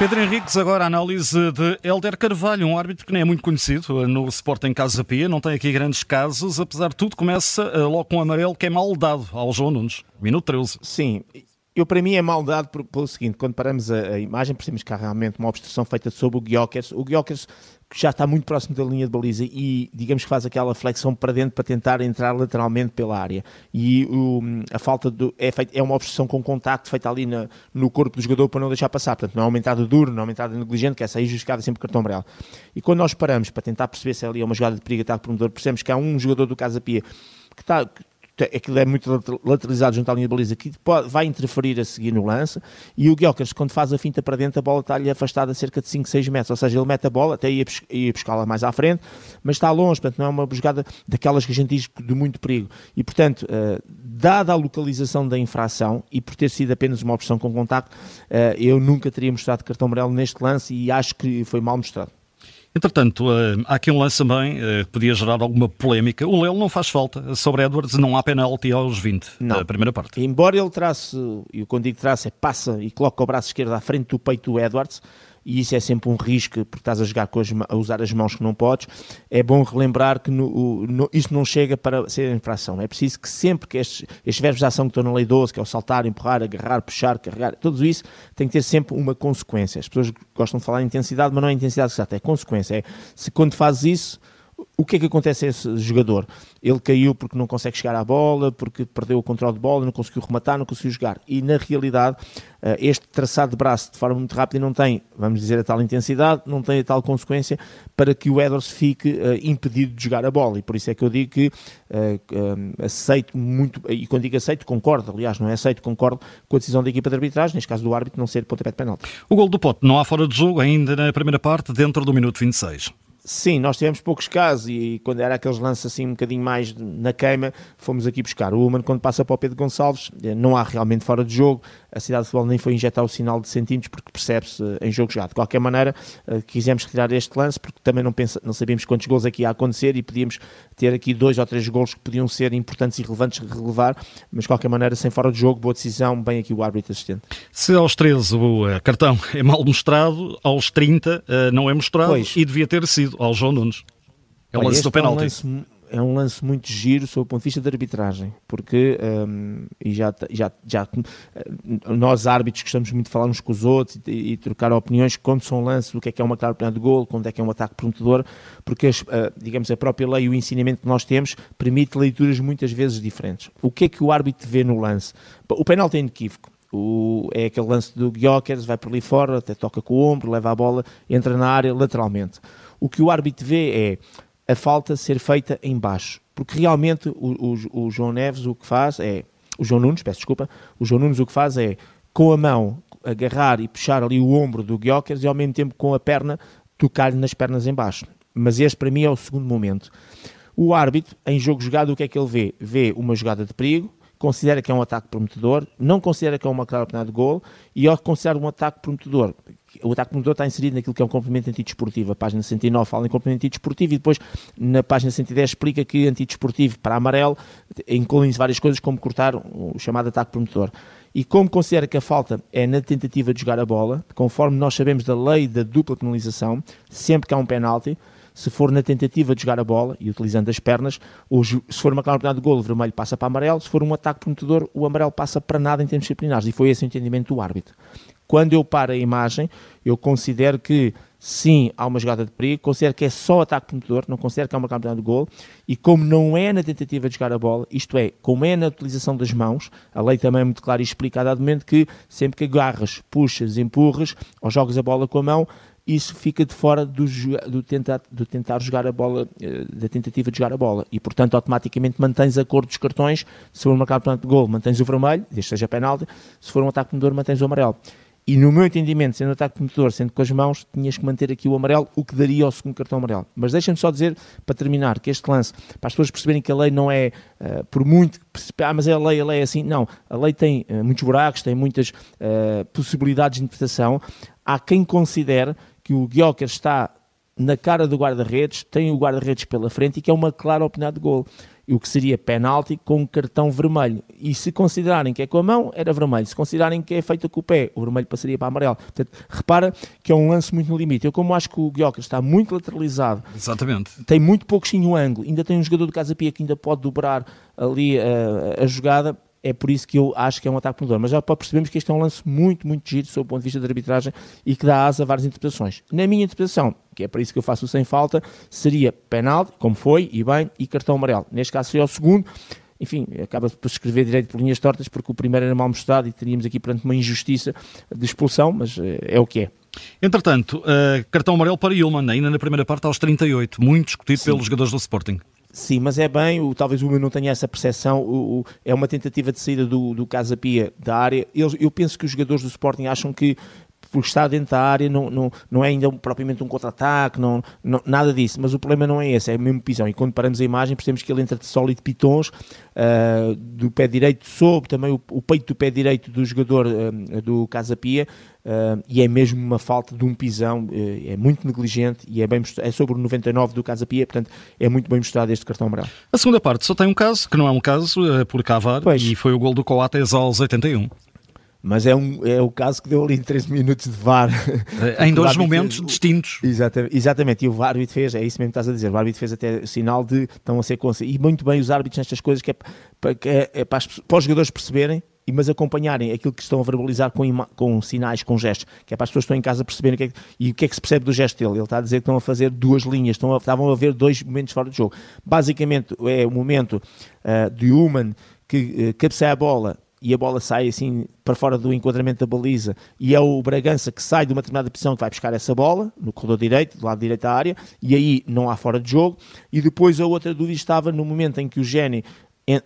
Pedro Henriques, agora a análise de Helder Carvalho, um árbitro que nem é muito conhecido no Sporting Casa Pia, não tem aqui grandes casos, apesar de tudo, começa eh, logo com um amarelo que é mal dado ao João Nunes, minuto 13. Sim, eu para mim é mal dado pelo seguinte, quando paramos a, a imagem percebemos que há realmente uma obstrução feita sobre o Guiocas, o Guiocas já está muito próximo da linha de baliza e digamos que faz aquela flexão para dentro para tentar entrar lateralmente pela área. E o, a falta do, é, feito, é uma obstrução com contacto feita ali na, no corpo do jogador para não deixar passar, portanto não é aumentado duro, não é aumentado negligente, que essa aí justificada sempre cartão amarelo. E quando nós paramos para tentar perceber se ali é uma jogada de perigo ataque promotor, percebemos que há um jogador do Casa Pia que está, aquilo é muito lateralizado junto à linha de baliza, que pode, vai interferir a seguir no lance, e o Guilherme, quando faz a finta para dentro, a bola está-lhe afastada cerca de 5, 6 metros, ou seja, ele mete a bola, até ia, ia buscá-la mais à frente, mas está longe, portanto não é uma jogada daquelas que a gente diz de muito perigo, e portanto, uh, dada a localização da infração, e por ter sido apenas uma opção com contacto, uh, eu nunca teria mostrado cartão amarelo neste lance, e acho que foi mal mostrado. Entretanto, eh, há aqui um lance também eh, que podia gerar alguma polémica. O Lelo não faz falta sobre Edwards, não há penalti aos 20 não. da primeira parte. Embora ele trace, e o quando digo trace é passa e coloca o braço esquerdo à frente do peito do Edwards, e isso é sempre um risco porque estás a jogar com as, a usar as mãos que não podes. É bom relembrar que no, no, não chega para ser infração. É preciso que sempre que estes, estes verbos de ação que estão na lei 12, que é o saltar, empurrar, agarrar, puxar, carregar, tudo isso tem que ter sempre uma consequência. As pessoas gostam de falar em intensidade, mas não é intensidade exata, é consequência. É se quando fazes isso o que é que acontece a esse jogador? Ele caiu porque não consegue chegar à bola, porque perdeu o controle de bola, não conseguiu rematar, não conseguiu jogar. E na realidade, eh, este traçado de braço de forma muito rápida não tem, vamos dizer, a tal intensidade, não tem a tal consequência para que o Edwards fique uh, impedido de jogar a bola. E por isso é que eu digo que uh, aceito muito, e quando digo aceito, concordo, aliás, não é aceito, concordo com a decisão da equipa de arbitragem, neste caso do árbitro, não ser pontapé de penalti. O gol do Pote não há fora de jogo ainda na primeira parte, dentro do minuto 26. Sim, nós tivemos poucos casos e quando era aqueles lances assim um bocadinho mais na queima, fomos aqui buscar. O Human, quando passa para o Pedro Gonçalves, eh, não há realmente fora de jogo. A cidade de futebol nem foi injetar o sinal de centímetros porque percebe-se eh, em jogo jogado. De qualquer maneira, eh, quisemos retirar este lance porque também não, pensa, não sabíamos quantos gols aqui ia acontecer e podíamos ter aqui dois ou três gols que podiam ser importantes e relevantes de relevar, mas de qualquer maneira, sem fora de jogo, boa decisão, bem aqui o árbitro assistente. Se aos 13 o cartão é mal mostrado, aos 30 não é mostrado pois. e devia ter sido ao João Nunes. É o lance do penalti. É um lance, é um lance muito giro sob o ponto de vista da arbitragem, porque um, e já, já, já nós árbitros gostamos muito de falar uns com os outros e, e trocar opiniões quando são lances do que é que é uma clara oportunidade de gol, quando é que é um ataque prometedor, porque as, uh, digamos a própria lei e o ensinamento que nós temos permite leituras muitas vezes diferentes. O que é que o árbitro vê no lance? O penalti é inequívoco. O, é aquele lance do Gyökeres, vai por ali fora, até toca com o ombro, leva a bola, entra na área lateralmente. O que o árbitro vê é a falta ser feita em baixo. Porque realmente o, o, o, João Neves o que faz é. O João Nunes, peço desculpa. O João Nunes o que faz é, com a mão, agarrar e puxar ali o ombro do Guiocas e ao mesmo tempo com a perna tocar-lhe nas pernas em baixo. Mas este para mim é o segundo momento. O árbitro, em jogo jogado, o que é que ele vê? Vê uma jogada de perigo, considera que é um ataque prometedor, não considera que é uma clara oportunidade de gol e ao considerar um ataque prometedor, o ataque promotor está inserido naquilo que é um complemento antidesportivo. A página 109 fala em complemento antidesportivo e depois na página 110 explica que antidesportivo para amarelo incluem-se várias coisas como cortar o chamado ataque promotor. E como considera que a falta é na tentativa de jogar a bola, conforme nós sabemos da lei da dupla penalização, sempre que há um penalti, se for na tentativa de jogar a bola e utilizando as pernas, se for uma clara de golo, o vermelho passa para amarelo, se for um ataque prometedor, o amarelo passa para nada em termos disciplinares. E foi esse o entendimento do árbitro. Quando eu paro a imagem, eu considero que sim, há uma jogada de perigo, considero que é só ataque prometedor, não considero que há uma campeonato de gol, e como não é na tentativa de jogar a bola, isto é, como é na utilização das mãos, a lei também é muito clara e explica dadamente que sempre que agarras, puxas, empurras ou jogas a bola com a mão, isso fica de fora do, do, tentar, do tentar jogar a bola, eh, da tentativa de jogar a bola. E, portanto, automaticamente mantens a cor dos cartões. Se for um marcado de gol, mantens o vermelho, desde que seja penalti. Se for um ataque comedor, mantens o amarelo. E no meu entendimento, sendo ataque prometedor, sendo com as mãos, tinhas que manter aqui o amarelo, o que daria ao segundo cartão amarelo. Mas deixem-me só dizer, para terminar, que este lance, para as pessoas perceberem que a lei não é, uh, por muito, ah, mas é a lei, a lei é assim, não. A lei tem uh, muitos buracos, tem muitas uh, possibilidades de interpretação. Há quem considere que o Guioker está na cara do guarda-redes, tem o guarda-redes pela frente e que é uma clara oportunidade de gol. o que seria penalti com cartão vermelho. E se considerarem que é com a mão, era vermelho. Se considerarem que é feito com o pé, o vermelho passaria para amarelo. Portanto, repara que é um lance muito no limite. Eu, como acho que o Guioca está muito lateralizado, Exatamente. tem muito pouquinho ângulo, ainda tem um jogador do Casa Pia que ainda pode dobrar ali a, a jogada, é por isso que eu acho que é um ataque perdedor. Mas já percebemos que este é um lance muito, muito giro sob o ponto de vista da arbitragem e que dá asa a várias interpretações. Na minha interpretação, que é para isso que eu faço o sem falta, seria penalti, como foi, e bem, e cartão amarelo. Neste caso seria o segundo. Enfim, acaba por escrever direito por linhas tortas, porque o primeiro era mal mostrado e teríamos aqui perante uma injustiça de expulsão, mas é o que é. Entretanto, uh, cartão amarelo para Ilman, ainda na primeira parte aos 38, muito discutido Sim. pelos jogadores do Sporting. Sim, mas é bem, o, talvez o meu não tenha essa percepção, o, o, é uma tentativa de saída do, do Casa Pia da área. Eu penso que os jogadores do Sporting acham que por estar dentro da área não, não, não é ainda propriamente um contra-ataque, não, não, nada disso, mas o problema não é esse, é mesmo pisão. E quando paramos a imagem, percebemos que ele entra de sólido pitons uh, do pé direito sob também o, o, peito do pé direito do jogador uh, do Casa Pia Uh, e é mesmo uma falta de um pisão, uh, é muito negligente e é, bem é sobre o 99 do Casa Pia, portanto é muito bem mostrado este cartão amarelo. A segunda parte só tem um caso, que não é um caso, é por Cavar, pois. e foi o gol do Coates aos 81. Mas é, um, é o caso que deu ali em 13 minutos de VAR. Em dois momentos fez, distintos. Exatamente, exatamente, e o árbitro fez, é isso mesmo que estás a dizer, o árbitro fez até sinal de estão a ser conscientes. E muito bem os árbitros nestas coisas que é, para, é, é para, as, para os jogadores perceberem mas acompanharem aquilo que estão a verbalizar com, com sinais, com gestos, que é para as pessoas que estão em casa perceberem o que é que, e o que é que se percebe do gesto dele. Ele está a dizer que estão a fazer duas linhas, estão a, estavam a ver dois momentos fora do jogo. Basicamente é o momento uh, de Human que uh, cabeceia a bola e a bola sai assim para fora do enquadramento da baliza e é o Bragança que sai de uma determinada posição que vai buscar essa bola no corredor direito, do lado direito da área e aí não há fora de jogo. E depois a outra dúvida estava no momento em que o Gene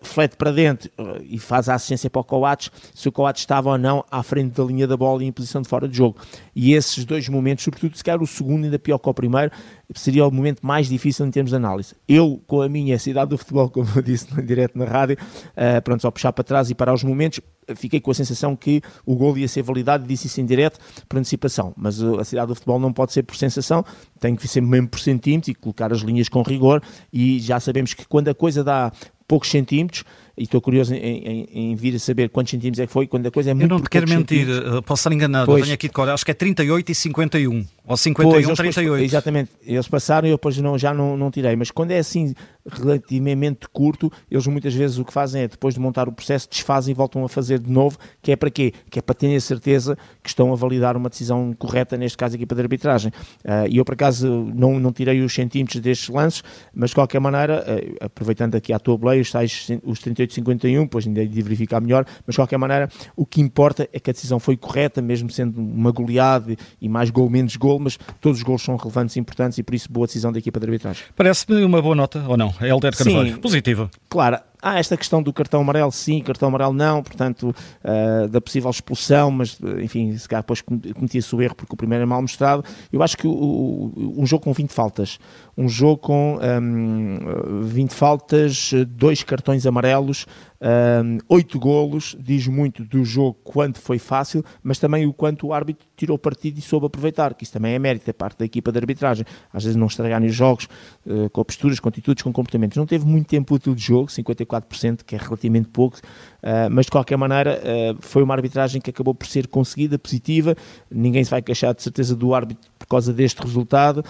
flete para dentro eh, e faz a assistência para o Coates, se o Coates estava ou não à frente da linha da bola e em posição de fora de jogo. E esses dois momentos, sobretudo se calhar o segundo ainda pior que o primeiro, seria o momento mais difícil em termos de análise. Eu, com a minha cidade do futebol, como eu disse no direto na rádio, uh, pronto, só puxar para trás e parar os momentos, fiquei com a sensação que o gol ia ser validado, disse isso em direto, por antecipação. Mas a cidade do futebol não pode ser por sensação, tem que ser mesmo por centímetros e colocar as linhas com rigor. E já sabemos que quando a coisa dá poucos centímetros, e estou curioso em, em, em, vir a saber quantos centímetros é que foi, quando a coisa é muito Eu não te quero mentir, eh, posso estar enganado, pois, venho aqui de cor, acho que é 38 e 51, ou 51, pois, 38. Depois, exatamente, eles passaram e eu depois não, já não, não tirei, mas quando é assim relativamente curto, eles muitas vezes o que fazem é, depois de montar o processo, desfazem e voltam a fazer de novo, que é para quê? Que é para terem a certeza que estão a validar uma decisão correta, neste caso a equipa de arbitragem. Uh, e eu, por acaso, não, não tirei os centímetros destes lances, mas de qualquer maneira, uh, aproveitando aqui a tua boleia, os, tais, os 38-51, pois ainda é de verificar melhor, mas de qualquer maneira, o que importa é que a decisão foi correta, mesmo sendo uma goleada e mais gol, menos gol, mas todos os gols são relevantes e importantes e por isso boa decisão da equipa de arbitragem. Parece-me uma boa nota, ou não? Helder Carvalho. Sim, Positiva. Claro, há esta questão do cartão amarelo sim, cartão amarelo não, portanto, uh, da possível expulsão, mas enfim, se calhar depois cometia-se o erro porque o primeiro é mal mostrado. Eu acho que o, o, um jogo com 20 faltas, um jogo com um, 20 faltas, dois cartões amarelos, um, 8 golos, diz muito do jogo quanto foi fácil, mas também o quanto o árbitro tirou partido e soube aproveitar, que isso também é mérito da parte da equipa de arbitragem. Às vezes não estragarem os jogos uh, com posturas, com atitudes, com comportamentos. Não teve muito tempo útil de jogo, 54%, que é relativamente pouco, uh, mas de qualquer maneira uh, foi uma arbitragem que acabou por ser conseguida, positiva. Ninguém se vai queixar de certeza do árbitro por causa deste resultado.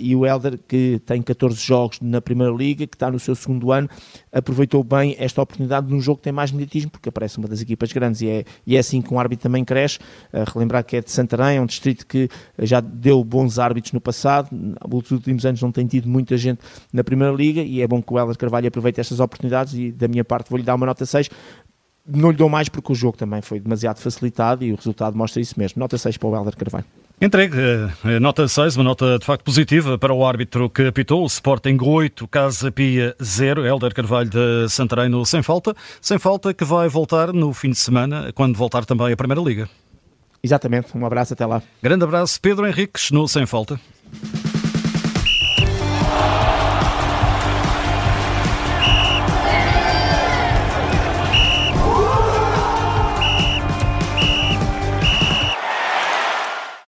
E o Helder, que tem 14 jogos na Primeira Liga, que está no seu segundo ano, aproveitou bem esta oportunidade num jogo que tem mais mediatismo, porque aparece uma das equipas grandes e é, e é assim que um árbitro também cresce. relembrar que é de Santarém, é um distrito que já deu bons árbitros no passado. Nos últimos anos não tem tido muita gente na Primeira Liga e é bom que o Helder Carvalho aproveite estas oportunidades e da minha parte vou-lhe dar uma nota 6 não lhe dou mais porque o jogo também foi demasiado facilitado e o resultado mostra isso mesmo. Nota 6 para o Helder Carvalho. Entregue, eh, nota 6, uma nota de facto positiva para o árbitro que apitou, o Sporting 8, Casa Pia 0, Helder Carvalho de Santarém sem falta, sem falta que vai voltar no fim de semana, quando voltar também a Primeira Liga. Exatamente, um abraço até lá. Grande abraço, Pedro Henriques, no Sem Falta.